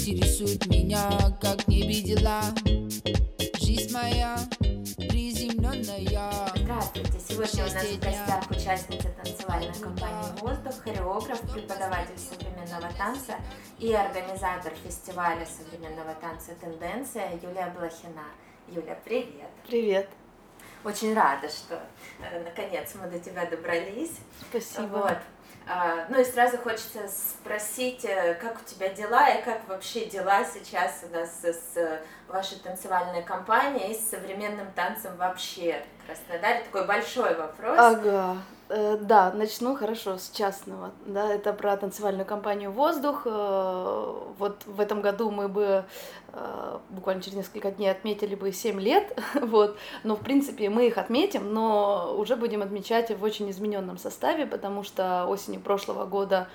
интересует меня, как не видела Жизнь моя приземленная Здравствуйте! Сегодня у нас в гостях участница танцевальной компании «Воздух», хореограф, преподаватель современного танца и организатор фестиваля современного танца «Тенденция» Юлия Блохина. Юля, привет! Привет! Очень рада, что э, наконец мы до тебя добрались. Спасибо. Вот. А, ну и сразу хочется спросить, э, как у тебя дела и как вообще дела сейчас у нас с вашей танцевальной компанией и с современным танцем вообще Краснодаре? Такой большой вопрос. Ага. Э, да, начну хорошо с частного. Да, это про танцевальную компанию «Воздух». Э, вот в этом году мы бы э, буквально через несколько дней отметили бы 7 лет, вот. Но, в принципе, мы их отметим, но уже будем отмечать в очень измененном составе, потому что осенью прошлого года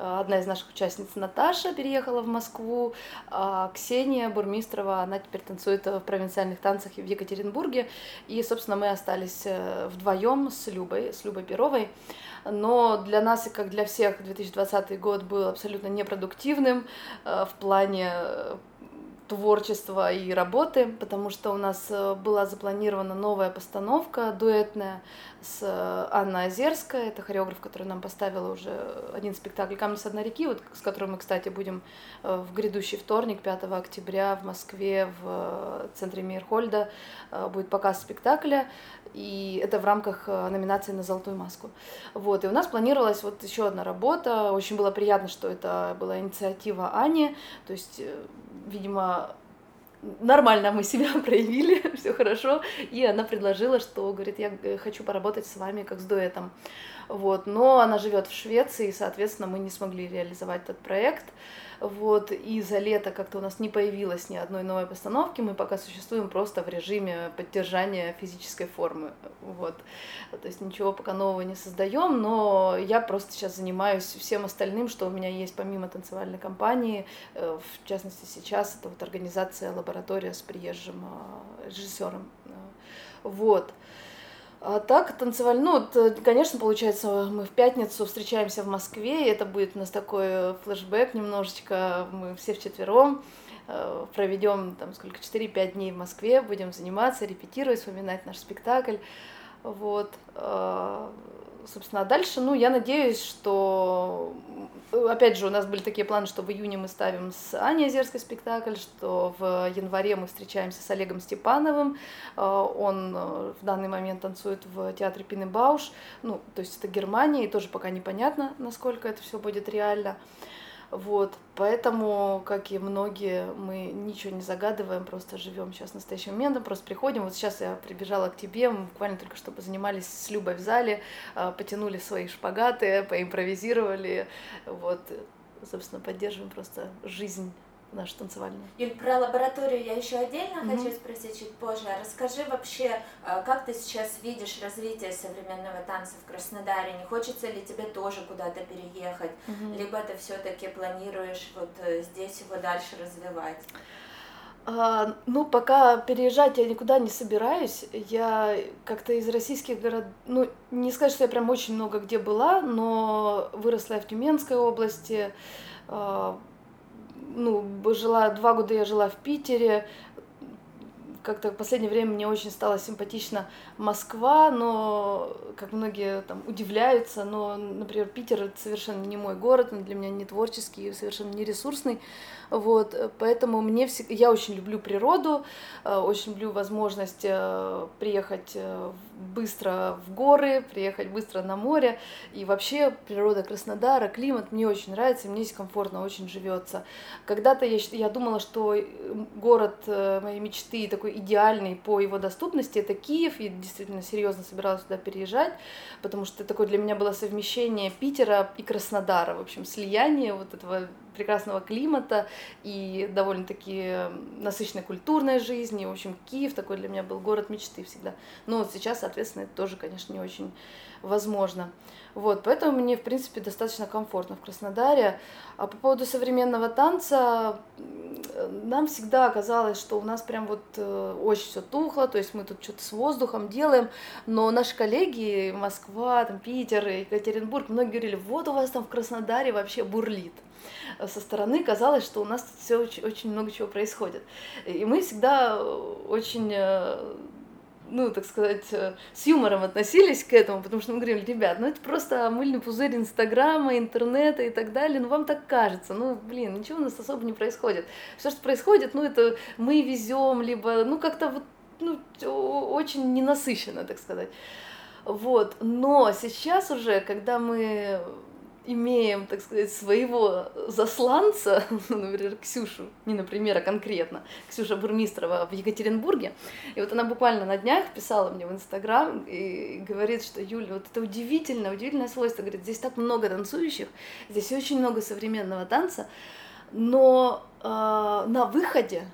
Одна из наших участниц Наташа переехала в Москву, а Ксения Бурмистрова, она теперь танцует в провинциальных танцах в Екатеринбурге. И, собственно, мы остались э, вдвоем с Любой, с Любой Перовой. Но для нас, и как для всех, 2020 год был абсолютно непродуктивным э, в плане э, творчества и работы, потому что у нас была запланирована новая постановка дуэтная с э, Анной Озерской, это хореограф, который нам поставила уже один спектакль «Камни с одной реки», вот, с которым мы, кстати, будем э, в грядущий вторник, 5 октября в Москве в центре Мейерхольда будет показ спектакля, и это в рамках номинации на «Золотую маску». Вот, и у нас планировалась вот еще одна работа, очень было приятно, что это была инициатива Ани, то есть видимо, нормально мы себя проявили, все хорошо, и она предложила, что, говорит, я э, хочу поработать с вами как с дуэтом. Вот. Но она живет в Швеции, и, соответственно, мы не смогли реализовать этот проект. Вот. И за лето как-то у нас не появилось ни одной новой постановки. Мы пока существуем просто в режиме поддержания физической формы. Вот. То есть ничего пока нового не создаем, но я просто сейчас занимаюсь всем остальным, что у меня есть помимо танцевальной компании. Э, в частности, сейчас это вот организация лаборатория с приезжим э, режиссером. Э, вот. А так, танцевали, ну, вот, конечно, получается, мы в пятницу встречаемся в Москве, и это будет у нас такой э, флешбэк немножечко, мы все вчетвером э, проведем там сколько, 4-5 дней в Москве, будем заниматься, репетировать, вспоминать наш спектакль, вот, э, собственно, а дальше, ну, я надеюсь, что, опять же, у нас были такие планы, что в июне мы ставим с Аней Озерской спектакль, что в январе мы встречаемся с Олегом Степановым, э, он э, в данный момент танцует в театре Пины Бауш, ну, то есть это Германия, и тоже пока непонятно, насколько это все будет реально. Вот, поэтому, как и многие, мы ничего не загадываем, просто живем сейчас настоящим моментом, просто приходим. Вот сейчас я прибежала к тебе, мы буквально только что занимались с Любой в зале, а, потянули свои шпагаты, поимпровизировали, вот, собственно, поддерживаем просто жизнь нашу танцевальную. Юль, про лабораторию я еще отдельно mm-hmm. хочу спросить чуть позже. Расскажи вообще, э, как ты сейчас видишь развитие современного танца в Краснодаре? Не хочется ли тебе тоже куда-то переехать? Mm-hmm. Либо ты все-таки планируешь вот э, здесь его дальше развивать? А, ну, пока переезжать я никуда не собираюсь. Я как-то из российских городов, ну, не сказать, что я прям очень много где была, но выросла я в Тюменской области, а, ну, жила, два года я жила в Питере, как-то в последнее время мне очень стала симпатична Москва, но, как многие там удивляются, но, например, Питер это совершенно не мой город, он для меня не творческий, совершенно не ресурсный. Вот, э, поэтому мне всегда, я очень люблю природу, э, очень люблю возможность э, приехать быстро в горы, приехать быстро на море. И вообще природа Краснодара, климат мне очень нравится, мне здесь комфортно очень живется. Когда-то я, я думала, что город моей мечты такой идеальный по его доступности это Киев, и действительно серьезно собиралась туда переезжать, потому что такое для меня было совмещение Питера и Краснодара, в общем, слияние вот этого прекрасного климата и довольно-таки насыщенной культурной жизни. В общем, Киев такой для меня был город мечты всегда. Но вот сейчас, соответственно, это тоже, конечно, не очень возможно. Вот, поэтому мне, в принципе, достаточно комфортно в Краснодаре. А по поводу современного танца, нам всегда казалось, что у нас прям вот э, очень все тухло, то есть мы тут что-то с воздухом делаем, но наши коллеги, Москва, там, Питер, Екатеринбург, многие говорили, вот у вас там в Краснодаре вообще бурлит. Со стороны казалось, что у нас тут все очень, очень много чего происходит. И мы всегда очень ну, так сказать, э, с юмором относились к этому, потому что мы говорили, ребят, ну это просто мыльный пузырь Инстаграма, интернета и так далее, ну вам так кажется, ну, блин, ничего у нас особо не происходит. Все, что происходит, ну, это мы везем, либо, ну, как-то вот, ну, очень ненасыщенно, так сказать. Вот, но сейчас уже, когда мы имеем, так сказать, своего засланца, ну, например, Ксюшу, не например, а конкретно, Ксюша Бурмистрова в Екатеринбурге, и вот она буквально на днях писала мне в Инстаграм и говорит, что Юля, вот это удивительно, удивительное свойство, говорит, здесь так много танцующих, здесь очень много современного танца, но э, на выходе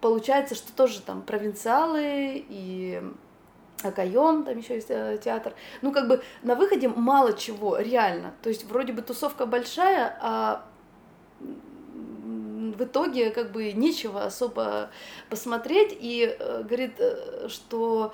получается, что тоже там провинциалы и Акаем, там еще есть э, театр. Ну, как бы на выходе мало чего, реально. То есть вроде бы тусовка большая, а в итоге как бы нечего особо посмотреть. И э, говорит, э, что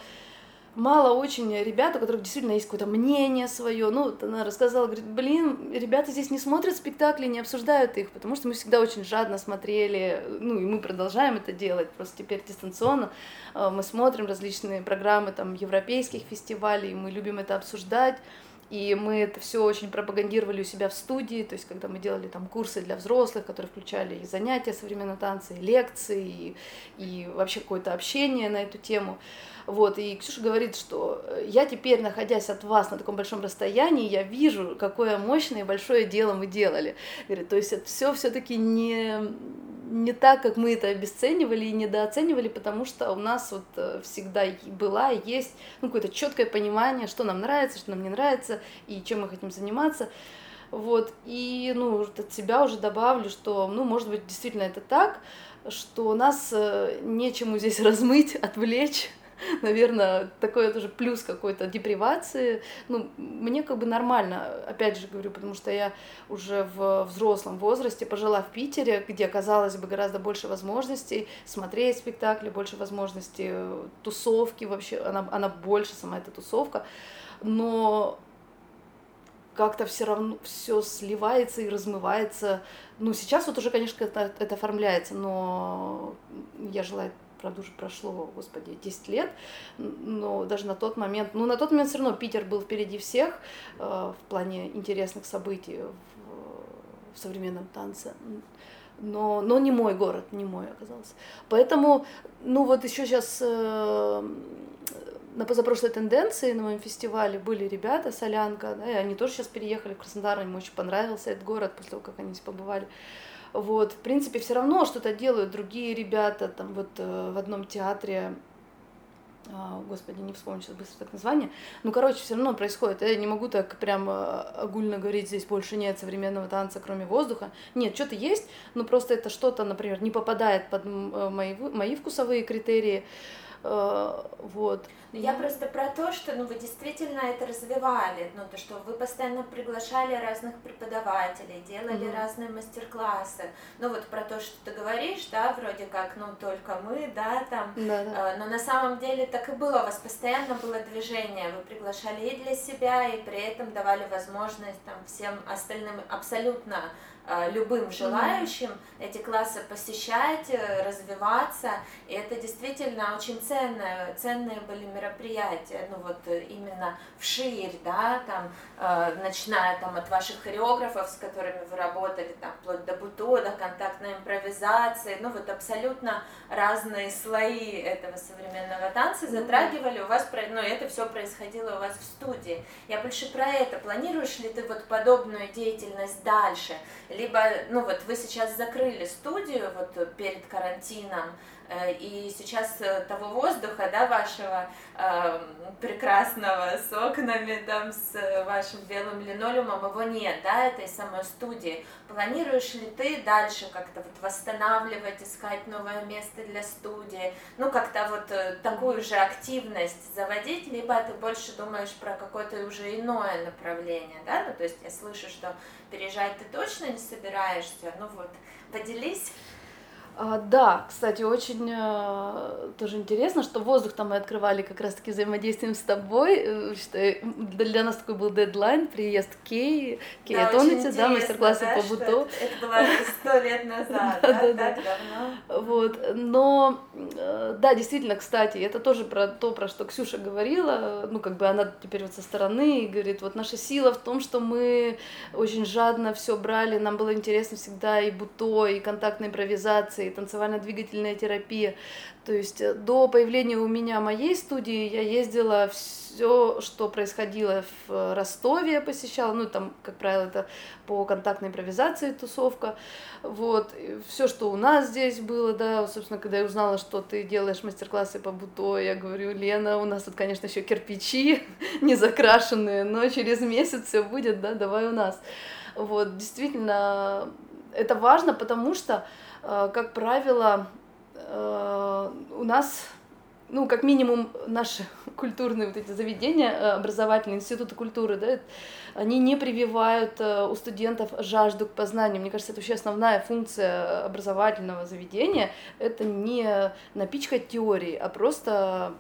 мало очень ребят, у которых действительно есть какое-то мнение свое. Ну, вот она рассказала, говорит, блин, ребята здесь не смотрят спектакли, не обсуждают их, потому что мы всегда очень жадно смотрели, ну, и мы продолжаем это делать, просто теперь дистанционно. А, мы смотрим различные программы там европейских фестивалей, мы любим это обсуждать. И мы это все очень пропагандировали у себя в студии, то есть когда мы делали там курсы для взрослых, которые включали и занятия современного танца, и лекции, и, и вообще какое-то общение на эту тему. Вот, и Ксюша говорит, что э, я теперь, находясь от вас на таком большом расстоянии, я вижу, какое мощное и большое дело мы делали. Говорит, то есть это все все-таки не, не так, как мы это обесценивали и недооценивали, потому что у нас вот э, всегда была и есть ну, какое-то четкое понимание, что нам нравится, что нам не нравится и чем мы хотим заниматься. Вот, и, ну, от себя уже добавлю, что, ну, может быть, действительно это так, что нас э, нечему здесь размыть, отвлечь, наверное, такой тоже плюс какой-то депривации. Ну, мне как бы нормально, опять же говорю, потому что я уже в взрослом возрасте пожила в Питере, где, казалось бы, гораздо больше возможностей смотреть спектакли, больше возможностей э, тусовки вообще, она, она больше сама эта тусовка. Но как-то все равно все сливается и размывается. Ну, сейчас вот уже, конечно, это, это оформляется, но я желаю прошло, господи, 10 лет, но даже на тот момент, ну, на тот момент все равно Питер был впереди всех э, в плане интересных событий в, в современном танце но, но не мой город, не мой оказался. Поэтому, ну вот еще сейчас э, на позапрошлой тенденции на моем фестивале были ребята, Солянка, да, и они тоже сейчас переехали в Краснодар, им очень понравился этот город после того, как они здесь побывали. Вот, в принципе, все равно что-то делают другие ребята, там вот э, в одном театре а, господи, не вспомню сейчас быстро так название. Ну, короче, все равно происходит. Я не могу так прям э, огульно говорить, здесь больше нет современного танца, кроме воздуха. Нет, что-то есть, но просто это что-то, например, не попадает под э, мои, мои вкусовые критерии. Вот. Я просто про то, что ну, вы действительно это развивали, ну, то, что вы постоянно приглашали разных преподавателей, делали mm-hmm. разные мастер-классы. Ну, вот про то, что ты говоришь, да, вроде как, ну, только мы, да, там. Да-да. Э, но на самом деле так и было, у вас постоянно было движение, вы приглашали и для себя, и при этом давали возможность там всем остальным абсолютно любым желающим эти классы посещать, э, развиваться. И это действительно очень ценное, ценные были мероприятия, ну вот э, именно вширь, да, там, э, начиная там от ваших хореографов, с которыми вы работали, там, вплоть до буто, до контактной импровизации, ну вот абсолютно разные слои этого современного танца затрагивали у вас, ну это все происходило у вас в студии. Я больше про это. Планируешь ли ты вот подобную деятельность дальше? Либо, ну вот вы сейчас закрыли студию вот перед карантином, и сейчас э, того воздуха, да, вашего э, прекрасного с окнами, там, с вашим белым линолеумом, его нет, да, этой самой студии. Планируешь ли ты дальше как-то вот восстанавливать, искать новое место для студии, ну, как-то вот э, такую же активность заводить, либо ты больше думаешь про какое-то уже иное направление, да, ну, то есть я слышу, что переезжать ты точно не собираешься, ну вот, поделись. А, да, кстати, очень э, тоже интересно, что воздух там мы открывали как раз-таки взаимодействием с тобой. Э, что для, нас такой был дедлайн, приезд Кей, Кей да, Атоните, да, мастер-классы да, по буту. Это, было сто лет назад, да, да, так давно. Вот, но, э, да, действительно, кстати, это тоже про то, про что Ксюша говорила, ну, как бы она теперь вот со стороны и говорит, вот наша сила в том, что мы очень жадно все брали, нам было интересно всегда и буто, и контактная импровизация, и танцевально-двигательная терапия. То есть э, до появления у меня моей студии я ездила все, что происходило в Ростове, я посещала, ну там, как правило, это по контактной импровизации тусовка, вот, все, что у нас здесь было, да, собственно, когда я узнала, что ты делаешь мастер-классы по буто, я говорю, Лена, у нас тут, конечно, еще кирпичи не закрашенные, но через месяц все будет, да, давай у нас. Вот, действительно, это важно, потому что Э, как правило, э, у нас, ну, как минимум, наши культурные вот эти заведения, э, образовательные институты культуры, да, они не прививают у студентов жажду к познанию. Мне кажется, это вообще основная функция образовательного заведения. Это не напичкать теории, а просто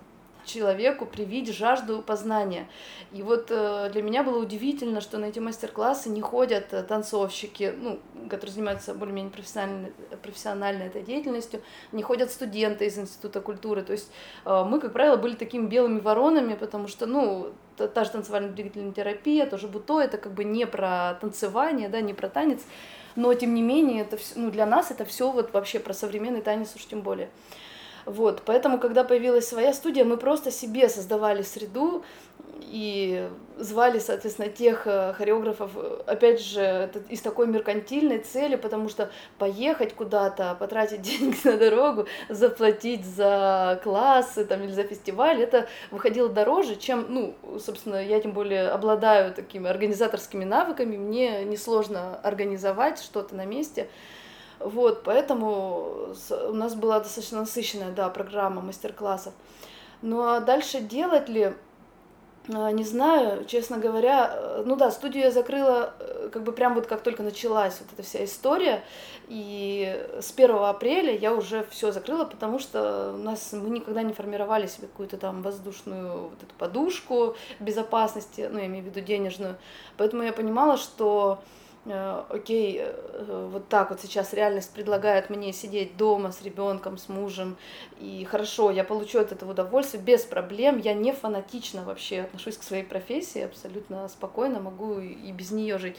человеку привить жажду познания. И вот э, для меня было удивительно, что на эти мастер-классы не ходят э, танцовщики, ну, которые занимаются более-менее профессиональной, профессиональной этой деятельностью, не ходят студенты из Института культуры. То есть э, мы, как правило, были такими белыми воронами, потому что, ну, та, та же танцевальная двигательная терапия, тоже буто, это как бы не про танцевание, да, не про танец, но тем не менее, это все, ну, для нас это все вот вообще про современный танец уж тем более. Вот, поэтому, когда появилась своя студия, мы просто себе создавали среду и звали, соответственно, тех э, хореографов, опять же, из такой меркантильной цели, потому что поехать куда-то, потратить деньги на дорогу, заплатить за классы там, или за фестиваль, это выходило дороже, чем, ну, собственно, я тем более обладаю такими организаторскими навыками, мне несложно организовать что-то на месте, вот, поэтому у нас была достаточно насыщенная, да, программа мастер-классов. Ну а дальше делать ли, а, не знаю, честно говоря, э, ну да, студию я закрыла э, как бы прям вот как только началась вот эта вся история, и с 1 апреля я уже все закрыла, потому что у нас мы никогда не формировали себе какую-то там воздушную вот эту подушку безопасности, ну я имею в виду денежную, поэтому я понимала, что окей, э, вот так вот сейчас реальность предлагает мне сидеть дома с ребенком, с мужем, и хорошо, я получу от этого удовольствие без проблем, я не фанатично вообще отношусь к своей профессии, абсолютно спокойно могу и без нее жить,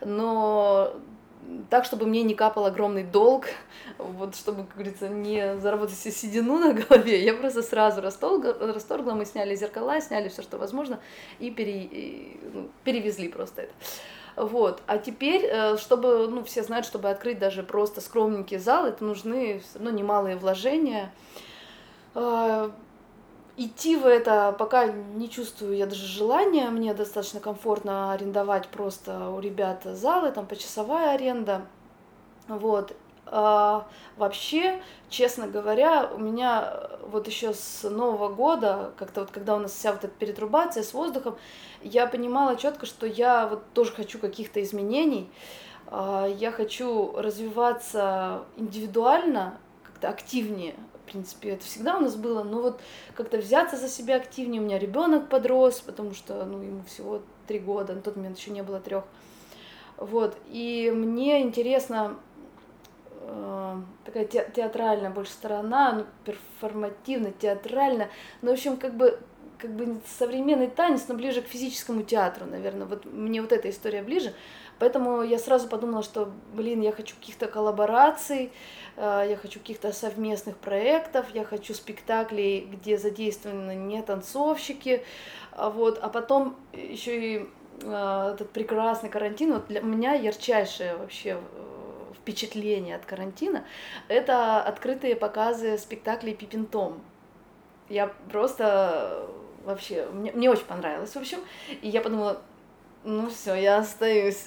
но так, чтобы мне не капал огромный долг, вот чтобы, как говорится, не заработать себе седину на голове, я просто сразу расторгла, расторгла мы сняли зеркала, сняли все, что возможно, и, пере, ну, перевезли просто это. Вот. А теперь, э, чтобы, ну, все знают, чтобы открыть даже просто скромненький зал, это нужны равно немалые вложения. А, идти в это пока не чувствую я даже желания, мне достаточно комфортно арендовать просто у ребят залы, там почасовая аренда, вот, а, вообще, честно говоря, у меня э, вот еще с Нового года, как-то вот когда у нас вся вот эта перетрубация с воздухом, я понимала четко, что я вот тоже хочу каких-то изменений, а, я хочу развиваться индивидуально, как-то активнее. В принципе, это всегда у нас было, но вот как-то взяться за себя активнее. У меня ребенок подрос, потому что ну, ему всего три года, на тот момент еще не было трех. Вот, и мне интересно такая те, театральная больше сторона, ну, перформативно, театрально. Ну, в общем, как бы как бы современный танец, но ближе к физическому театру, наверное. Вот мне вот эта история ближе. Поэтому я сразу подумала, что, блин, я хочу каких-то коллабораций, э, я хочу каких-то совместных проектов, я хочу спектаклей, где задействованы не танцовщики, а вот, а потом еще и э, этот прекрасный карантин, вот для меня ярчайшее вообще впечатление от карантина, это открытые показы спектаклей Пипин Том. Я просто вообще, мне, мне очень понравилось, в общем, и я подумала, ну все, я остаюсь.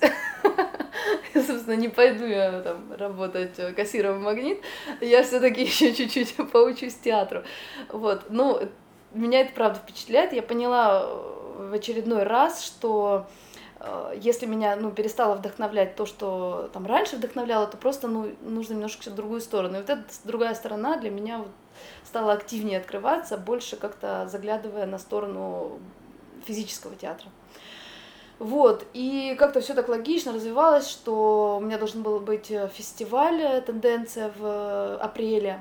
Собственно, не пойду я там работать кассиром в магнит, я все-таки еще чуть-чуть поучусь театру. Вот, ну, меня это правда впечатляет. Я поняла в очередной раз, что э, если меня, ну, перестало вдохновлять то, что там раньше вдохновляло, то просто, ну, нужно немножко в другую сторону. И вот эта другая сторона для меня вот стала активнее открываться, больше как-то заглядывая на сторону физического театра. Вот, и как-то все так логично развивалось, что у меня должен был быть фестиваль «Тенденция» в апреле,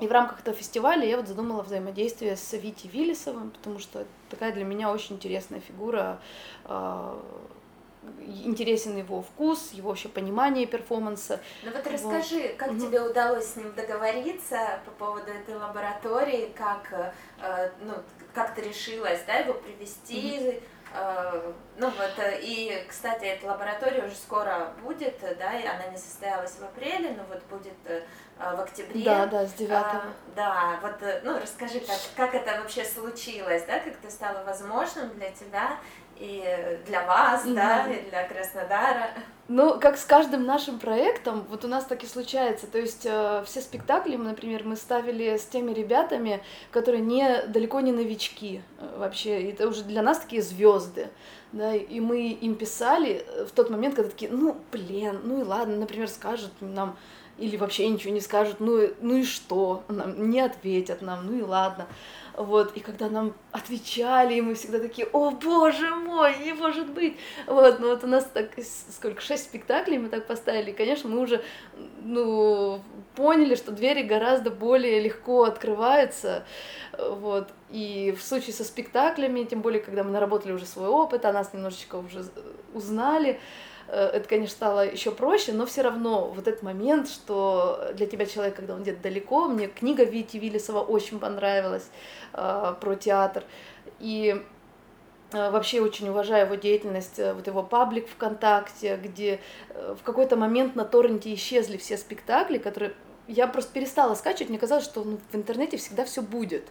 и в рамках этого фестиваля я вот задумала взаимодействие с Вити Виллисовым, потому что такая для меня очень интересная фигура, а, интересен его вкус, его вообще понимание перформанса. Ну вот расскажи, вот. как угу. тебе удалось с ним договориться по поводу этой лаборатории, как, э, ну, как ты решилась, да, его привести, угу ну вот, э, и, кстати, эта лаборатория уже скоро будет, да, и она не состоялась в апреле, но вот будет в октябре. Да, да, с 9 а, Да, вот, ну, расскажи, как, как это вообще случилось, да, как это стало возможным для тебя и для вас, mm-hmm. да, и для Краснодара. Ну, как с каждым нашим проектом, вот у нас так и случается. То есть э, все спектакли, например, мы ставили с теми ребятами, которые не далеко не новички э, вообще. Это уже для нас такие звезды. Да, и мы им писали в тот момент, когда такие, ну, блин, ну и ладно, например, скажут нам, или вообще ничего не скажут, ну, ну и что, нам не ответят нам, ну и ладно. Вот, и когда нам отвечали, и мы всегда такие, о боже мой, не может быть. Вот, ну вот у нас так, сколько, шесть спектаклей мы так поставили, и, конечно, мы уже, ну, поняли, что двери гораздо более легко открываются, вот, и в случае со спектаклями, тем более, когда мы наработали уже свой опыт, о нас немножечко уже узнали, Э, это, конечно, стало еще проще, но все равно вот этот момент, что для тебя человек, когда он где-то далеко, мне книга Вити Виллисова очень понравилась э, про театр, и э, Вообще очень уважаю его деятельность, э, вот его паблик ВКонтакте, где в какой-то момент на торренте исчезли все спектакли, которые я просто перестала скачивать, мне казалось, что ну, в интернете всегда все будет.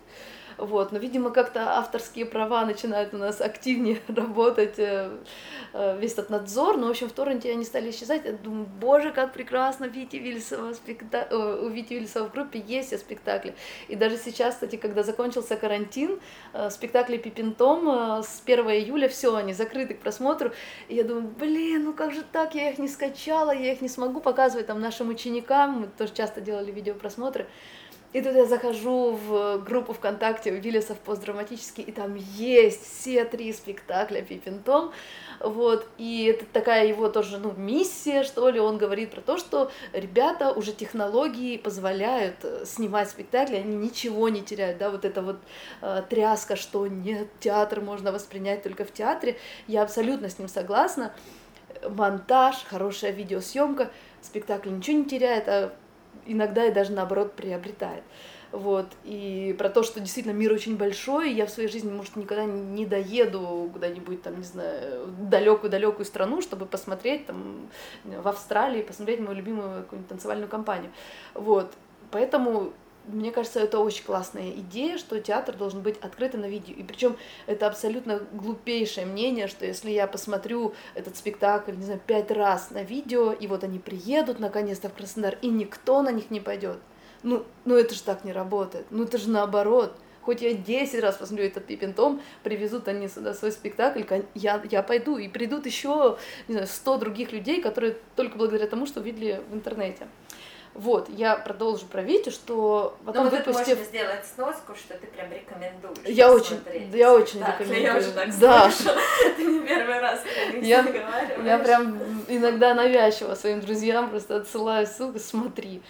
Вот, но, видимо, как-то авторские права начинают у нас активнее работать, э, э, весь этот надзор. Но, в общем, в торренте они стали исчезать. Я думаю, боже, как прекрасно, Вити Вильсова, спекта... Э, у Вити Вильсова в группе есть спектакли. И даже сейчас, кстати, когда закончился карантин, спектакли Пипинтом с 1 июля, все, они закрыты к просмотру. И я думаю, блин, ну как же так, я их не скачала, я их не смогу показывать там нашим ученикам. Мы тоже часто делали видеопросмотры. И тут я захожу в группу ВКонтакте Виллисов постдраматический, и там есть все три спектакля Пипин Том, вот, и это такая его тоже, ну, миссия, что ли, он говорит про то, что ребята, уже технологии позволяют э, снимать спектакли, они ничего не теряют, да, вот эта вот э, тряска, что нет, театр можно воспринять только в театре, я абсолютно с ним согласна, монтаж, хорошая видеосъемка, спектакль ничего не теряет, а иногда и даже наоборот приобретает. Вот, и про то, что действительно мир очень большой, я в своей жизни, может, никогда не доеду куда-нибудь, там, не знаю, далекую-далекую страну, чтобы посмотреть, там, в Австралии, посмотреть мою любимую какую-нибудь танцевальную компанию. Вот, поэтому мне кажется, это очень классная идея, что театр должен быть открытым на видео. И причем это абсолютно глупейшее мнение, что если я посмотрю этот спектакль, не знаю, пять раз на видео, и вот они приедут наконец-то в Краснодар, и никто на них не пойдет. Ну, ну это же так не работает. Ну это же наоборот. Хоть я 10 раз посмотрю этот Пипин Том, привезут они сюда свой спектакль, я, я пойду. И придут еще, не знаю, 100 других людей, которые только благодаря тому, что видели в интернете. Вот, я продолжу про Витю, что потом ну, выпустив... можно сделать сноску, что ты прям рекомендуешь Я очень, я очень так, рекомендую. Я уже так да. слышу. Ты не первый раз я, я прям иногда навязчиво своим друзьям просто отсылаю ссылку, смотри.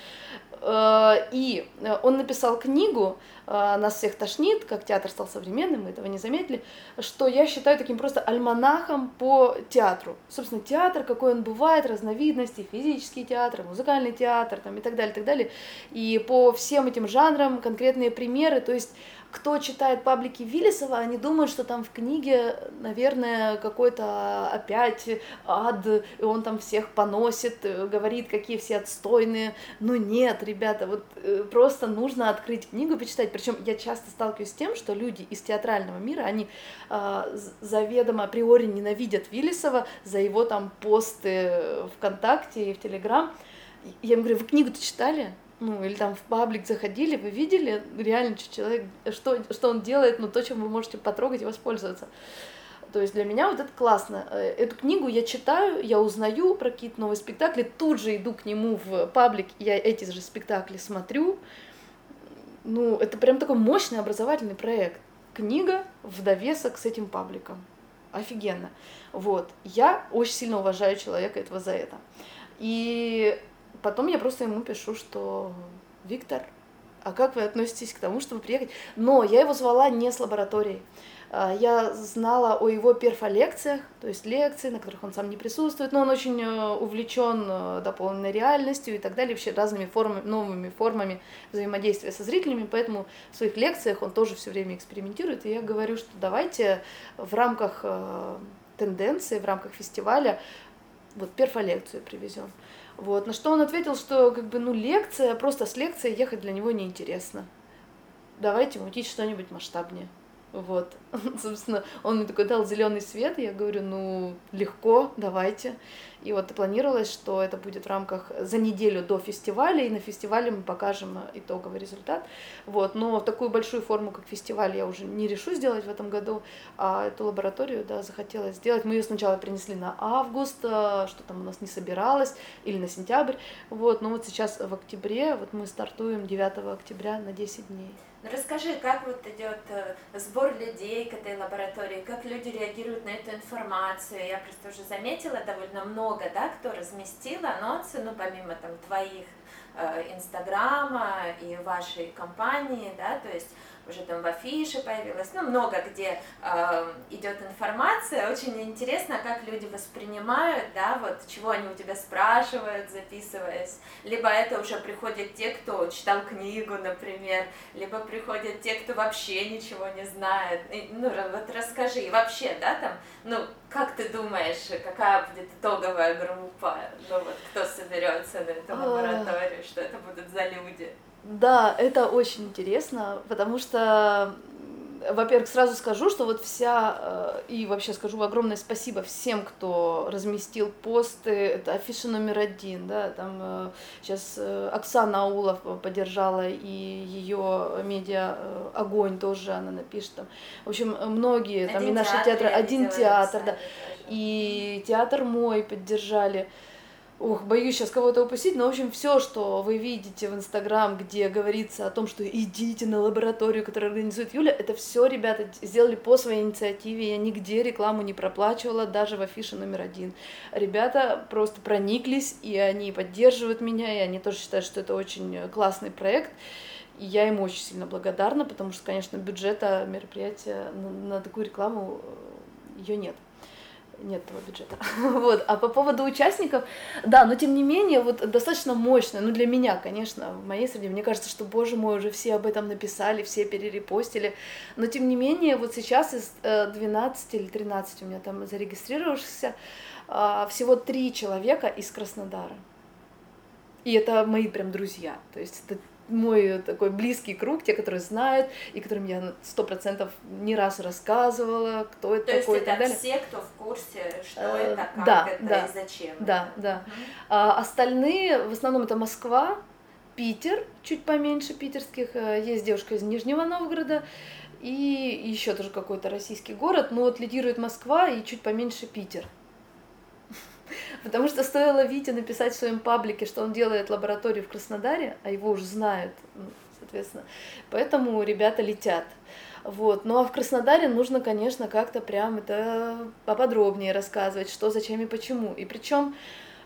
Э, и э, он написал книгу э, «Нас всех тошнит», как театр стал современным, мы этого не заметили, что я считаю таким просто альманахом по театру. Собственно, театр, какой он бывает, разновидности, физический театр, музыкальный театр там, и так далее, и так далее. И по всем этим жанрам конкретные примеры, то есть кто читает паблики Виллисова, они думают, что там в книге, наверное, какой-то опять ад, и он там всех поносит, э, говорит, какие все отстойные. Ну нет, ребята, вот э, просто нужно открыть книгу и почитать. Причем я часто сталкиваюсь с тем, что люди из театрального мира, они э, заведомо априори ненавидят Виллисова за его там посты ВКонтакте и в Телеграм. Я им говорю, вы книгу-то читали? Ну, или там в паблик заходили, вы видели реально, что человек, что, что он делает, ну, то, чем вы можете потрогать и воспользоваться. то есть для меня вот это классно. Э, эту книгу я читаю, я узнаю про какие-то новые спектакли, тут же иду к нему в паблик, я эти же спектакли смотрю. Ну, это прям такой мощный образовательный проект. Книга в довесок с этим пабликом. Офигенно. Вот. Я очень сильно уважаю человека этого за это. И потом я просто ему пишу, что Виктор, а как вы относитесь к тому, чтобы приехать? Но я его звала не с лабораторией. А, я знала о его перфолекциях, то есть лекции, на которых он сам не присутствует, но он очень э, увлечен э, дополненной реальностью и так далее, вообще разными формами, новыми формами взаимодействия со зрителями, поэтому в своих лекциях он тоже все время экспериментирует, и я говорю, что давайте в рамках э, тенденции, в рамках фестиваля вот перфолекцию привезем. Вот. На что он ответил, что как бы, ну, лекция, просто с лекцией ехать для него неинтересно. Давайте мутить что-нибудь масштабнее. Вот, собственно, он мне такой дал зеленый свет, и я говорю, ну, легко, давайте. И вот планировалось, что это будет в рамках за неделю до фестиваля, и на фестивале мы покажем итоговый результат. Вот, но такую большую форму, как фестиваль, я уже не решу сделать в этом году, а эту лабораторию, да, захотелось сделать. Мы ее сначала принесли на август, э, что там у нас не собиралось, или на сентябрь, вот, но вот сейчас в октябре, вот мы стартуем 9 октября на 10 дней. Расскажи, как вот идет э, сбор людей к этой лаборатории, как люди реагируют на эту информацию. Я просто уже заметила довольно много, да, кто разместил анонсы, ну, помимо там твоих э, Инстаграма и вашей компании, да, то есть уже там в афише появилось, ну, много где э, идет информация. Очень интересно, как люди воспринимают, да, вот чего они у тебя спрашивают, записываясь. Либо это уже приходят те, кто читал книгу, например, либо приходят те, кто вообще ничего не знает. И, ну, вот расскажи, и вообще, да, там, ну, как ты думаешь, какая будет итоговая группа, ну, вот, кто соберется на эту лабораторию, что это будут за люди? Да, это очень интересно, потому что, во-первых, сразу скажу, что вот вся, э, и вообще скажу огромное спасибо всем, кто разместил посты, это афиша номер один, да, там сейчас э, э, Оксана Аулов поддержала, и ее медиа «Огонь» тоже она напишет там. В общем, многие, там один и наши театры, один театр, да, и театр мой поддержали. Ох, боюсь сейчас кого-то упустить, но, в общем, все, что вы видите в Инстаграм, где говорится о том, что идите на лабораторию, которую организует Юля, это все ребята сделали по своей инициативе, я нигде рекламу не проплачивала, даже в афише номер один. Ребята просто прониклись, и они поддерживают меня, и они тоже считают, что это очень классный проект. И я им очень сильно благодарна, потому что, конечно, бюджета мероприятия на, на такую рекламу э, ее нет нет этого бюджета. вот. А по поводу участников, да, но тем не менее, вот достаточно мощно, ну для меня, конечно, в моей среде, мне кажется, что, боже мой, уже все об этом написали, все перерепостили, но тем не менее, вот сейчас из 12 э, или 13 у меня там зарегистрировавшихся, а, всего три человека из Краснодара. И это мои прям друзья, то есть это мой такой близкий круг, те, которые знают, и которым я сто процентов не раз рассказывала, кто это То такой есть и так далее. все, кто в курсе, что э, это, как да, это да, и зачем. Да, это. да. Угу. А остальные, в основном это Москва, Питер, чуть поменьше питерских, э, есть девушка из Нижнего Новгорода, и еще тоже какой-то российский город, но вот лидирует Москва и чуть поменьше Питер. Потому что стоило Вите написать в своем паблике, что он делает лабораторию в Краснодаре, а его уже знают, ну, соответственно. Поэтому ребята летят. Вот. Ну а в Краснодаре нужно, конечно, как-то прям это поподробнее рассказывать, что, зачем и почему. И причем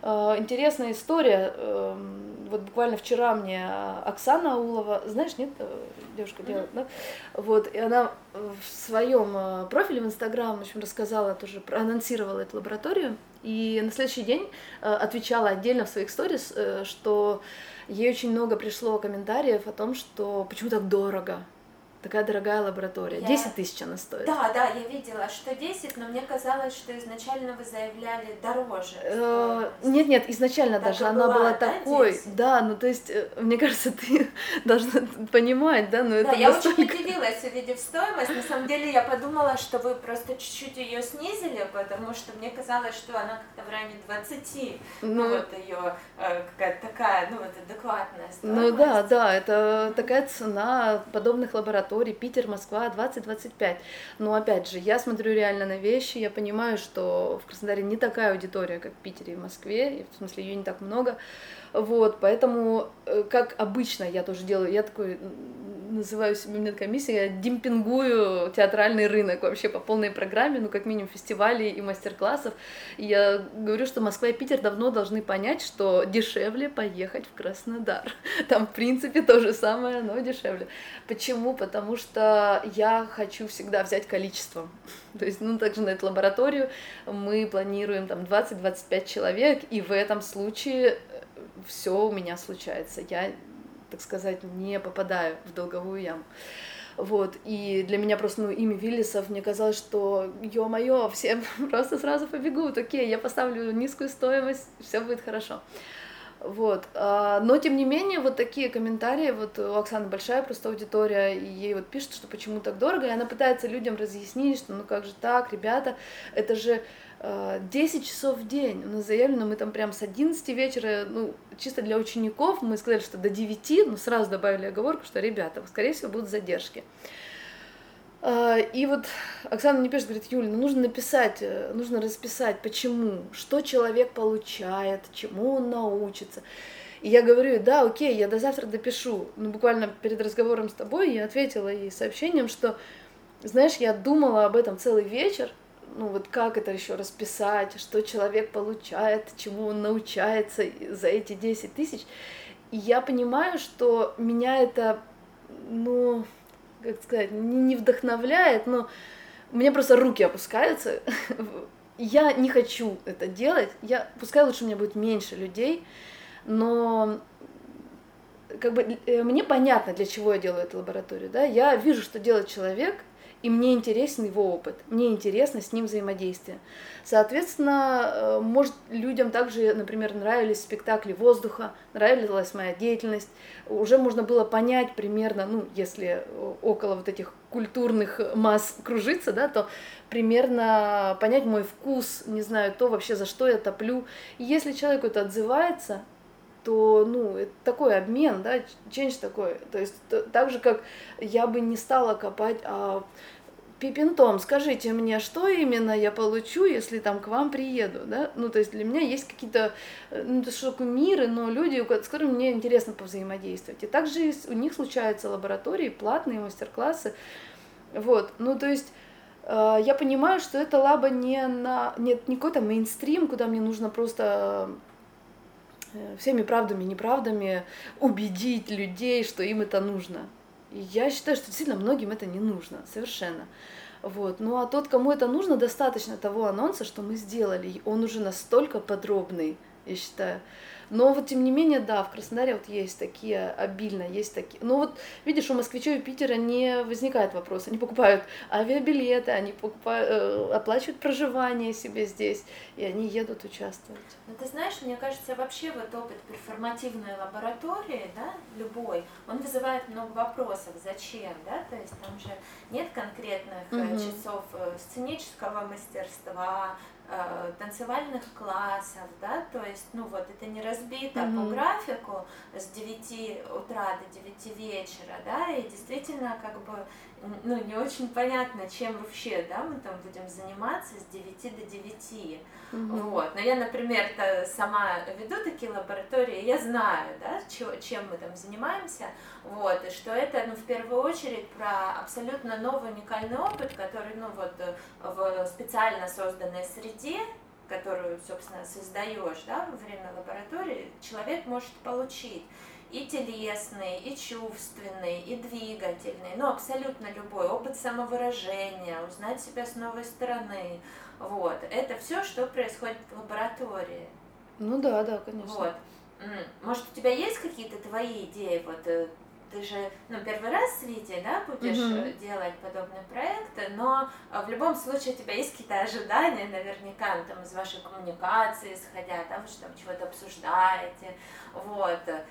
интересная история. Э, вот буквально вчера мне Оксана Аулова, знаешь, нет, э, девушка делает, да? Вот, и она в своем э, профиле в Инстаграм, в общем, рассказала тоже, проанонсировала эту лабораторию. И на следующий день э, отвечала отдельно в своих сторис, э, что ей очень много пришло комментариев о том, что почему так дорого, такая дорогая лаборатория. Я... 10 тысяч она стоит. Да, да, я видела, что 10, но мне казалось, что изначально вы заявляли дороже. Э, нет, нет, изначально так даже она была, была да, такой. 10? Да, ну то есть, э, мне кажется, ты должна понимать, да, но да, это я настолько... очень удивилась, увидев стоимость. На самом деле я подумала, что вы просто чуть-чуть ее снизили, потому что мне казалось, что она как-то в районе 20. Ну, ну вот ее э, какая-то такая ну, вот адекватная стоимость. Ну да, да, это такая цена подобных лабораторий, Питер, Москва, 20-25. Но опять же, я смотрю реально на вещи, я понимаю, что в Краснодаре не такая аудитория, как в Питере и Москве, и в смысле ее не так много, вот, поэтому, э, как обычно я тоже делаю, я такой называю себя, у меня комиссия, я демпингую театральный рынок вообще по полной программе, ну, как минимум, фестивалей и мастер-классов. И я говорю, что Москва и Питер давно должны понять, что дешевле поехать в Краснодар. Там, в принципе, то же самое, но дешевле. Почему? Потому что я хочу всегда взять количеством. То есть, ну, также на эту лабораторию мы планируем там 20-25 человек, и в этом случае все у меня случается. Я, так сказать, не попадаю в долговую яму. Вот, и для меня просто, ну, имя Виллисов, мне казалось, что, ё-моё, все просто сразу побегут, окей, я поставлю низкую стоимость, все будет хорошо. Вот, а, но тем не менее, вот такие комментарии, вот у Оксаны большая просто аудитория, и ей вот пишут, что почему так дорого, и она пытается людям разъяснить, что ну как же так, ребята, это же 10 э, часов в день. У нас заявлено, мы там прям с 11 вечера, ну, чисто для учеников, мы сказали, что до 9, но сразу добавили оговорку, что, ребята, скорее всего, будут задержки. Э, и вот Оксана мне пишет, говорит, Юля, ну нужно написать, э, нужно расписать, почему, что человек получает, чему он научится. И я говорю, да, окей, я до завтра допишу. Ну, буквально перед разговором с тобой я ответила ей сообщением, что, знаешь, я думала об этом целый вечер, ну вот как это еще расписать, что человек получает, чему он научается за эти 10 тысяч. И я понимаю, что меня это, ну, как сказать, не вдохновляет, но у меня просто руки опускаются. Я не хочу это делать. Я, пускай лучше у меня будет меньше людей, но как бы э, мне понятно, для чего я делаю эту лабораторию, да, я вижу, что делает человек, и мне интересен его опыт, мне интересно с ним взаимодействие. Соответственно, э, может, людям также, например, нравились спектакли воздуха, нравилась моя деятельность, уже можно было понять примерно, ну, если около вот этих культурных масс кружиться, да, то примерно понять мой вкус, не знаю, то вообще, за что я топлю. И если человеку это отзывается, то, ну, это такой обмен, да, change такой. То есть то, так же, как я бы не стала копать, а Пипинтом, скажите мне, что именно я получу, если там к вам приеду, да? Ну, то есть для меня есть какие-то, э, ну, это что кумиры, но люди, с которыми мне интересно повзаимодействовать. И также у них случаются лаборатории, платные мастер-классы, вот, ну, то есть э, я понимаю, что это лаба не на, нет, не какой-то мейнстрим, куда мне нужно просто всеми правдами и неправдами убедить людей, что им это нужно. И я считаю, что действительно многим это не нужно, совершенно. Вот. Ну а тот, кому это нужно, достаточно того анонса, что мы сделали. Он уже настолько подробный, я считаю. Но вот тем не менее, да, в Краснодаре вот есть такие, обильно есть такие. Но вот видишь, у москвичей и Питера не возникает вопроса. Они покупают авиабилеты, они покупают, э, оплачивают проживание себе здесь, и они едут участвовать. Ну ты знаешь, мне кажется, вообще вот опыт перформативной лаборатории, да, любой, он вызывает много вопросов. Зачем, да? То есть там же нет конкретных угу. часов э, сценического мастерства, танцевальных классов, да, то есть, ну вот, это не разбито mm-hmm. по графику с 9 утра до 9 вечера, да, и действительно, как бы, ну, не очень понятно, чем вообще, да, мы там будем заниматься с 9 до 9, mm-hmm. вот, но я, например, -то сама веду такие лаборатории, я знаю, да, чем мы там занимаемся, вот, и что это, ну, в первую очередь про абсолютно новый уникальный опыт, который, ну, вот, в специально созданной среде, которую, собственно, создаешь, да, во время лаборатории, человек может получить и телесный, и чувственный, и двигательный, ну, абсолютно любой опыт самовыражения, узнать себя с новой стороны, вот, это все, что происходит в лаборатории. Ну да, да, конечно. Вот. Может, у тебя есть какие-то твои идеи, вот, э, ты же ну, первый раз с Витей, да, будешь угу. делать подобные проекты, но а, в любом случае у тебя есть какие-то ожидания, наверняка, ну, там, из вашей коммуникации исходя, там, что там чего-то обсуждаете, вот, э,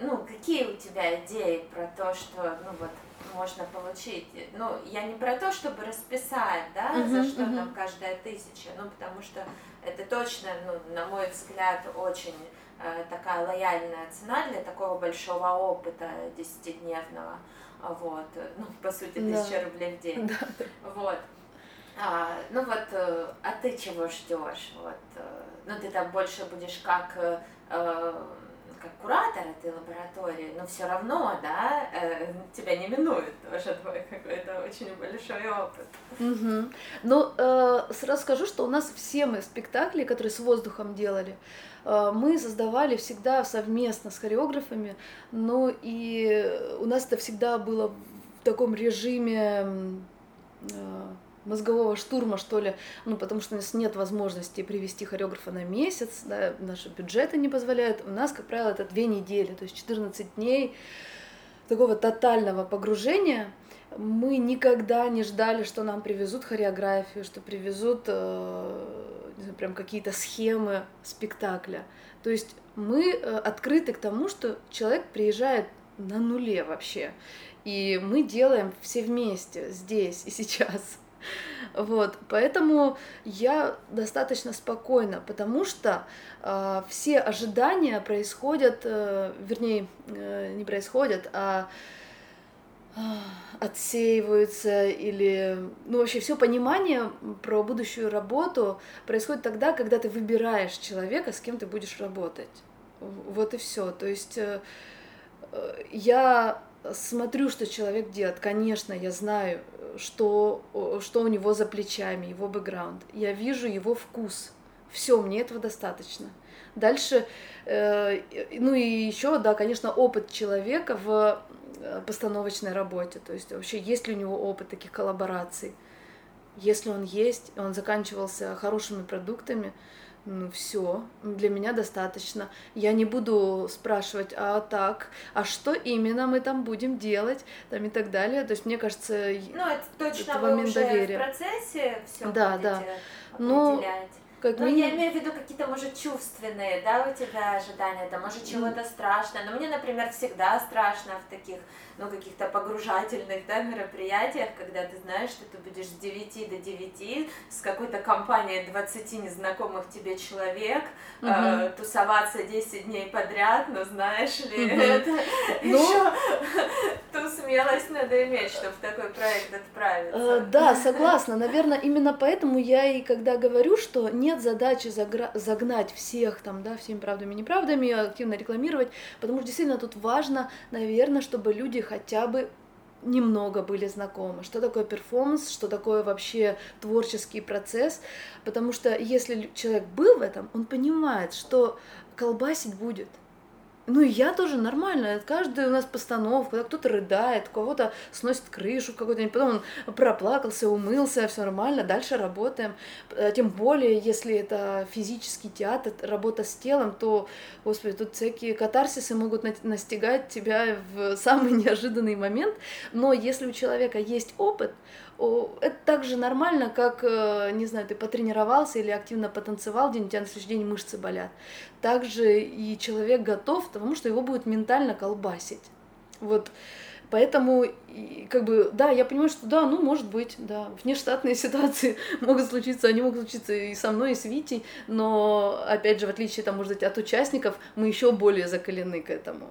ну, какие у тебя идеи про то, что, ну, вот, можно получить. Ну, я не про то, чтобы расписать, да, uh за что uh там каждая тысяча, ну, потому что это точно, ну, на мой взгляд, очень э, такая лояльная цена для такого большого опыта десятидневного. Вот, ну, по сути, тысяча да. рублей в день. Да. Вот. А, ну вот, э, а ты чего ждешь? Вот, э, ну ты там больше будешь как э, как куратор этой лаборатории, но все равно, да, э, тебя не минует тоже твой какой-то очень большой опыт. Угу. Ну, э, сразу скажу, что у нас все мы спектакли, которые с воздухом делали, э, мы создавали всегда совместно с хореографами, ну и у нас это всегда было в таком режиме э, мозгового штурма, что ли, ну, потому что у нас нет возможности привести хореографа на месяц, да, наши бюджеты не позволяют. У нас, как правило, это две недели, то есть 14 дней такого тотального погружения. Мы никогда не ждали, что нам привезут хореографию, что привезут э, знаю, прям какие-то схемы спектакля. То есть мы э, открыты к тому, что человек приезжает на нуле вообще. И мы делаем все вместе, здесь и сейчас. Вот, поэтому я достаточно спокойна, потому что э, все ожидания происходят, э, вернее, э, не происходят, а э, отсеиваются или, ну вообще все понимание про будущую работу происходит тогда, когда ты выбираешь человека, с кем ты будешь работать. Вот и все. То есть э, э я смотрю, что человек делает. Конечно, я знаю, что, что у него за плечами, его бэкграунд. Я вижу его вкус. Все, мне этого достаточно. Дальше, э, ну и еще, да, конечно, опыт человека в э, постановочной работе. То есть вообще есть ли у него опыт таких коллабораций. Если он есть, он заканчивался хорошими продуктами, ну все, для меня достаточно. Я не буду спрашивать, а так, а что именно мы там будем делать, там и так далее. То есть мне кажется, ну это точно вы уже доверия. в процессе все да, будете да. Но как ну, я имею в виду какие-то, может, чувственные, да, у тебя ожидания, да, может, чего-то страшное. Но мне, например, всегда страшно в таких, ну, каких-то погружательных, да, мероприятиях, когда ты знаешь, что ты будешь с 9 до 9 с какой-то компанией 20 незнакомых тебе человек, угу. э, тусоваться 10 дней подряд, но знаешь ли, угу. это ну... еще ту смелость надо иметь, чтобы в такой проект отправиться. Э, да, согласна. Наверное, именно поэтому я и когда говорю, что не нет задачи загнать всех там, да, всеми правдами и неправдами, активно рекламировать, потому что действительно тут важно, наверное, чтобы люди хотя бы немного были знакомы, что такое перформанс, что такое вообще творческий процесс, потому что если человек был в этом, он понимает, что колбасить будет, ну и я тоже нормально. Каждая у нас постановка, кто-то рыдает, кого-то сносит крышу какой-то, потом он проплакался, умылся, все нормально, дальше работаем. Э, тем более, если это физический театр, работа с телом, то, господи, тут всякие катарсисы могут настигать тебя в самый неожиданный момент. Но если у человека есть опыт, это так же нормально, как, э, не знаю, ты потренировался или активно потанцевал день, у тебя на следующий день мышцы болят. Также и человек готов к тому, что его будет ментально колбасить. Вот Поэтому, как бы, да, я понимаю, что да, ну, может быть, да, внештатные ситуации могут случиться, они могут случиться и со мной, и с Витей, но, опять же, в отличие, там, может быть, от участников, мы еще более закалены к этому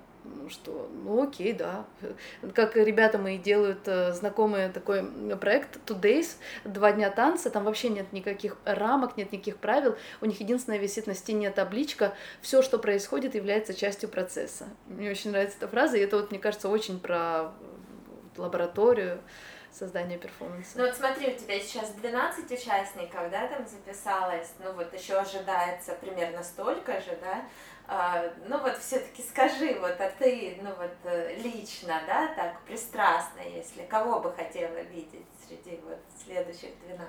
что, ну окей, да. Как ребята мои делают э, знакомый такой проект Two два дня танца, там вообще нет никаких рамок, нет никаких правил, у них единственное висит на стене табличка, все, что происходит, является частью процесса. Мне очень нравится эта фраза, и это вот, мне кажется, очень про лабораторию, создания перформанса. Ну вот смотри, у тебя сейчас 12 участников, да, там записалось, ну вот еще ожидается примерно столько же, да, ну вот все-таки скажи, вот, а ты, ну вот э, лично, да, так пристрастно, если кого бы хотела видеть среди вот следующих 12?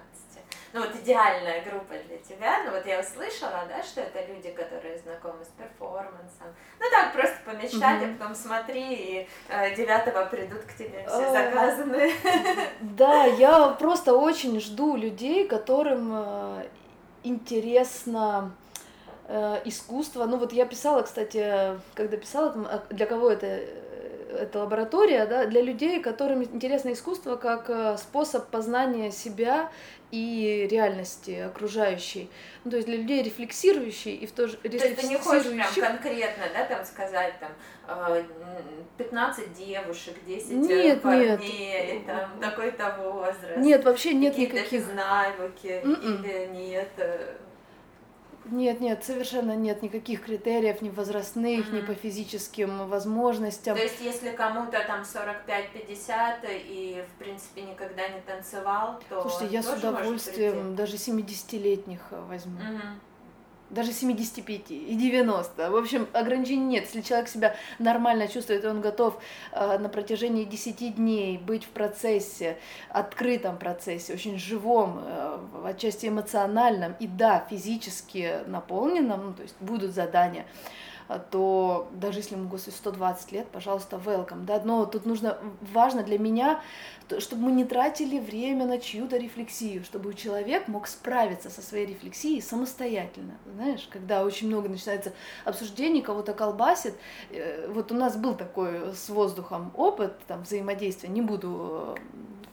Ну вот идеальная группа для тебя, ну вот я услышала, да, что это люди, которые знакомы с перформансом. Ну так, просто помечтать, mm-hmm. а потом смотри, и э, девятого придут к тебе все заказанные. Да, я просто очень жду людей, которым э, интересно э, искусство. Ну вот я писала, кстати, когда писала, а для кого это э, это лаборатория, да, для людей, которым интересно искусство как э, способ познания себя и реальности окружающей. Ну, то есть для людей рефлексирующие и в то же То есть ты не хочешь прям конкретно, да, там сказать, там, 15 э, девушек, 10 э, нет, парней, нет. там, такой-то возраст. Нет, вообще нет никаких... навыки, Mm-mm. Или нет... Нет, нет, совершенно нет никаких критериев ни возрастных, mm-hmm. ни по физическим возможностям. То есть, если кому-то там 45-50 и, в принципе, никогда не танцевал, то Слушайте, я с удовольствием даже 70-летних возьму. Mm-hmm даже 75 и 90. В общем, ограничений нет. Если человек себя нормально чувствует, он готов э, на протяжении 10 дней быть в процессе, открытом процессе, очень живом, э, отчасти эмоциональном и, да, физически наполненном, ну, то есть будут задания, то даже если ему, господи, 120 лет, пожалуйста, welcome, да, но тут нужно, важно для меня, чтобы мы не тратили время на чью-то рефлексию, чтобы человек мог справиться со своей рефлексией самостоятельно, знаешь, когда очень много начинается обсуждений, кого-то колбасит, э, вот у нас был такой с воздухом опыт, там, взаимодействия, не буду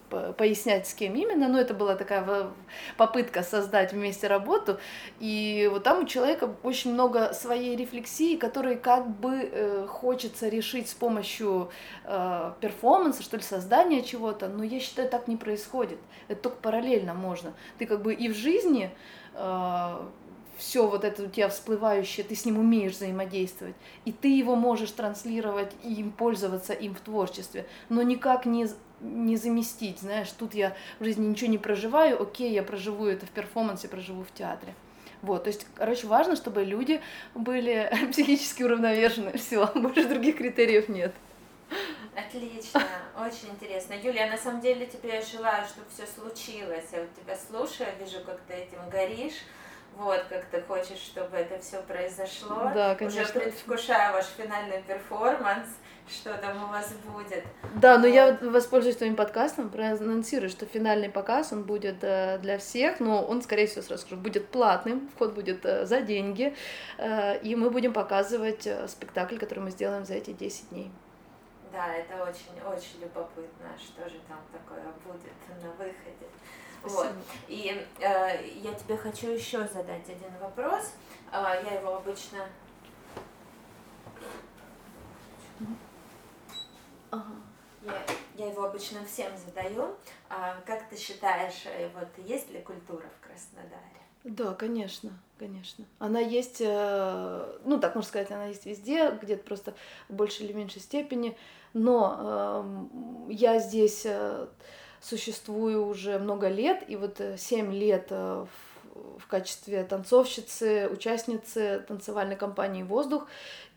пояснять, с кем именно, но это была такая попытка создать вместе работу, и вот там у человека очень много своей рефлексии, которые как бы э, хочется решить с помощью э, перформанса, что ли, создания чего-то, но я считаю, так не происходит, это только параллельно можно, ты как бы и в жизни э, все вот это у тебя всплывающее, ты с ним умеешь взаимодействовать, и ты его можешь транслировать и им пользоваться им в творчестве, но никак не не заместить, знаешь, тут я в жизни ничего не проживаю, окей, я проживу это в перформансе, проживу в театре. Вот, то есть, короче, важно, чтобы люди были психически уравновешены, все, больше других критериев нет. Отлично, очень интересно. Юлия, на самом деле тебе желаю, чтобы все случилось. Я вот тебя слушаю, вижу, как ты этим горишь. Вот, как ты хочешь, чтобы это все произошло. Да, конечно. Уже предвкушаю ваш финальный перформанс что там у вас будет. Да, но вот. я воспользуюсь твоим подкастом, проанонсирую, что финальный показ, он будет э, для всех, но он, скорее всего, сразу скажу, будет платным, вход будет э, за деньги, э, и мы будем показывать спектакль, который мы сделаем за эти 10 дней. Да, это очень-очень любопытно, что же там такое будет на выходе. Спасибо. Вот. И э, я тебе хочу еще задать один вопрос. Э, я его обычно Ага. Я, его обычно всем задаю. А как ты считаешь, э, вот есть ли культура в Краснодаре? Да, конечно, конечно. Она есть, э, ну так можно сказать, она есть везде, где-то просто в большей или меньшей степени. Но э, я здесь э, существую уже много лет, и вот семь лет в в качестве танцовщицы, участницы танцевальной компании «Воздух».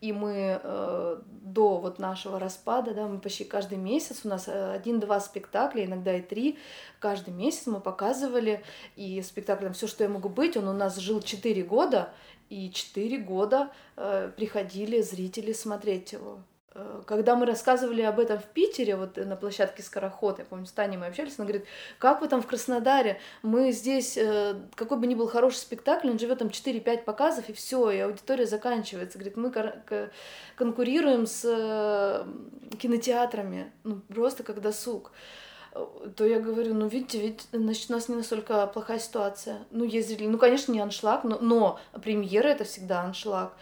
И мы э, до вот нашего распада, да, мы почти каждый месяц, у нас э, один-два спектакля, иногда и три, каждый месяц мы показывали, и спектакль «Все, что я могу быть», он у нас жил четыре года, и четыре года э, приходили зрители смотреть его. Э, когда мы рассказывали об этом в Питере, вот на площадке Скороход, я помню, с Таней мы общались, она говорит, как вы там в Краснодаре, мы здесь, э, какой бы ни был хороший спектакль, он живет там 4-5 показов, и все, и аудитория заканчивается. Говорит, мы конкурируем с э, кинотеатрами, ну, просто как досуг то я говорю, ну видите, ведь значит, у нас не настолько плохая ситуация. Ну, ездили, ну, конечно, не аншлаг, но, но премьера это всегда аншлаг.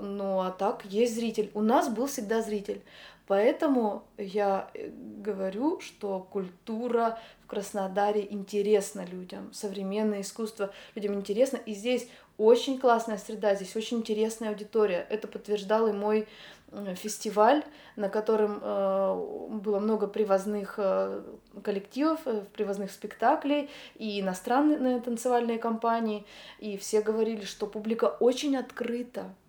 Ну а так есть зритель. У нас был всегда зритель. Поэтому я э, говорю, что культура в Краснодаре интересна людям, современное искусство людям интересно. И здесь очень классная среда, здесь очень интересная аудитория. Это подтверждал и мой фестиваль, на котором э, было много привозных э, коллективов, привозных спектаклей и иностранные танцевальные компании. И все говорили, что публика очень открыта, Э,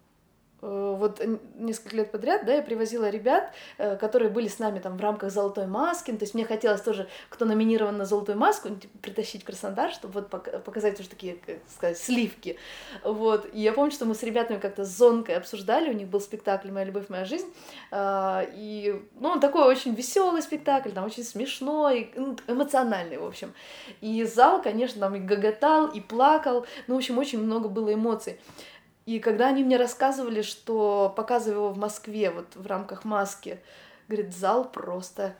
вот несколько лет подряд, да, я привозила ребят, э, которые были с нами там в рамках «Золотой маски», то есть мне хотелось тоже, кто номинирован на «Золотую маску», типа, притащить Краснодар, чтобы вот показать уже такие, как сказать, сливки, вот, и я помню, что мы с ребятами как-то с Зонкой обсуждали, у них был спектакль «Моя любовь, моя жизнь», э, и, ну, он такой очень веселый спектакль, там очень смешной, ну, эмоциональный, в общем, и зал, конечно, там и гоготал, и плакал, ну, в общем, очень много было эмоций, и когда они мне рассказывали, что показывали его в Москве, вот в рамках маски, говорит, зал просто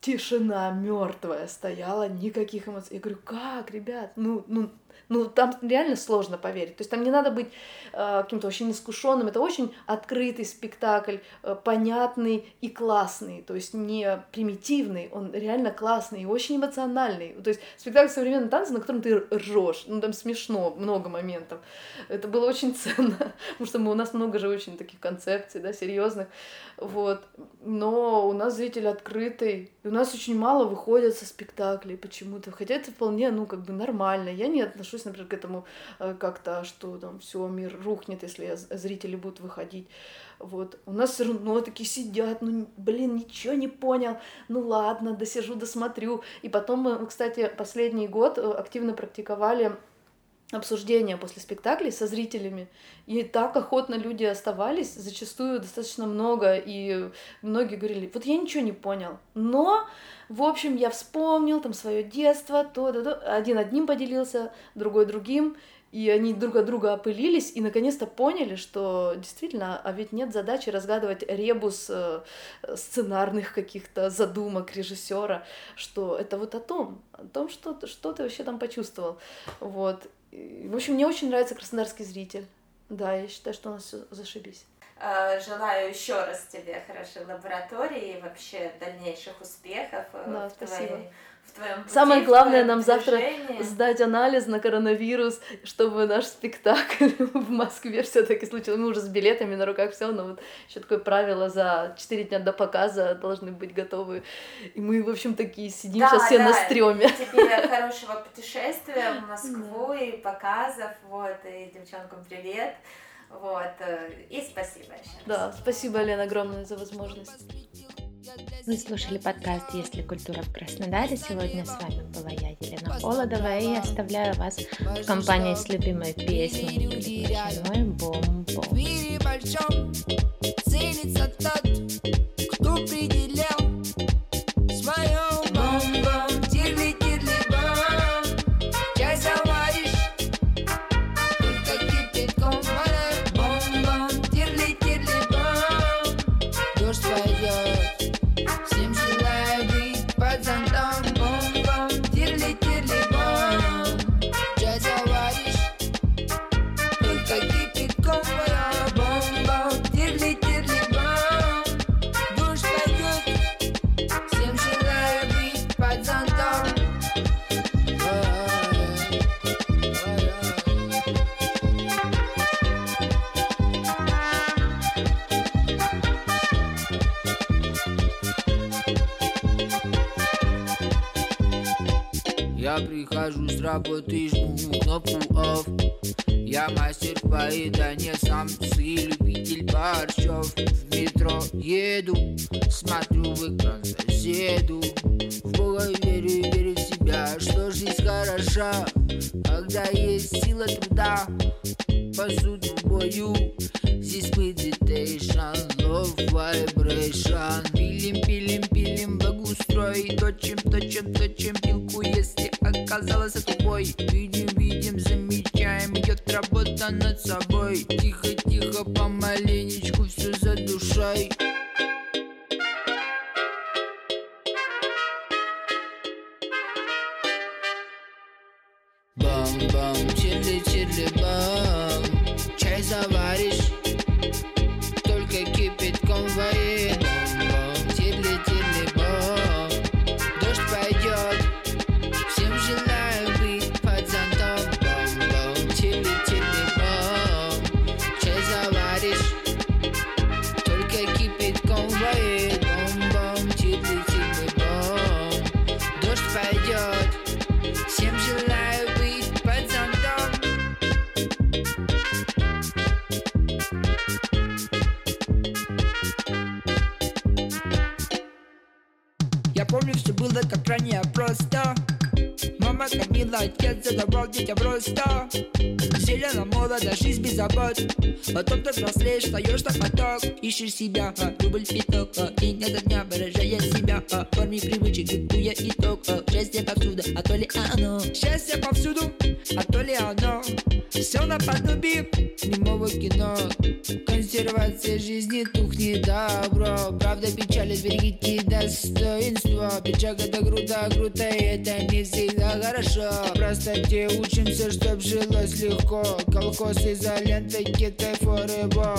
тишина мертвая стояла, никаких эмоций. Я говорю, как, ребят, ну, ну, ну, там реально сложно поверить. То есть там не надо быть э, каким-то очень искушенным. Это очень открытый спектакль, э, понятный и классный. То есть не примитивный, он реально классный и очень эмоциональный. То есть спектакль современного танца, на котором ты ржешь. Ну, там смешно, много моментов. Это было очень ценно, потому что мы, у нас много же очень таких концепций, да, серьезных. Вот. Но у нас зритель открытый. И у нас очень мало выходят со спектаклей почему-то. Хотя это вполне, ну, как бы нормально. Я не отношусь, например, к этому э, как-то, что там все, мир рухнет, если зрители будут выходить. Вот. У нас все равно такие сидят, ну, блин, ничего не понял. Ну ладно, досижу, досмотрю. И потом мы, кстати, последний год э, активно практиковали обсуждения после спектаклей со зрителями. И так охотно люди оставались, зачастую достаточно много, и многие говорили, вот я ничего не понял, но, в общем, я вспомнил там свое детство, то, то, то. один одним поделился, другой другим, и они друг от друга опылились и наконец-то поняли, что действительно, а ведь нет задачи разгадывать ребус э, сценарных каких-то задумок режиссера, что это вот о том, о том, что, что ты вообще там почувствовал. Вот. В общем, мне очень нравится краснодарский зритель. Да, я считаю, что у нас все зашибись. А, желаю еще раз тебе хорошей лаборатории и вообще дальнейших успехов э, да, в спасибо. твоей в твоем пути, Самое главное нам завтра сдать анализ на коронавирус, чтобы наш спектакль в Москве все-таки случился. Мы уже с билетами на руках все, но вот еще такое правило за 4 дня до показа должны быть готовы. И мы, в общем, такие сидим да, сейчас все да. на стреме. Тебе хорошего путешествия в Москву и показов, вот, и девчонкам привет. Вот, э, и спасибо еще. Да, спасибо, Лена, огромное за возможность. Вы слушали подкаст «Если культура в Краснодаре». Сегодня с вами была я, Елена Холодова, и оставляю вас в компании с любимой песней «Мой бом-бом». ценится тот, кто определял Работы, жму кнопку off Я мастер поедания, сам и любитель борщов. В метро еду, смотрю в экран соседу. В Бога верю и верю в себя, что жизнь хороша. Когда есть сила труда, посуду бою Здесь meditation, love vibration. Пилим, пилим, пилим, благоустрой Точим, точим, точим пилку, если оказалась тупой Видим, видим, замечаем, идет работа над собой. Тихо, тихо, помаленечку, все за Я помню, все было как ранее просто Мама кормила, отец задавал детям просто Зелено, молодо, жизнь без забот. Потом ты взрослеешь, встаешь на поток. Ищешь себя, а, рубль пяток. А, День ото дня выражая себя. А, Форме привычек, диктуя итог. А, Счастье повсюду, а то ли оно. Счастье повсюду, а то ли оно. Все наподобие немого кино. Консервация жизни тухнет добро. Правда печали, берегите достоинство. Печаль это круто, круто, это не всегда хорошо Просто те учимся, чтоб жилось легко. Колхоз изолентой, китай форебо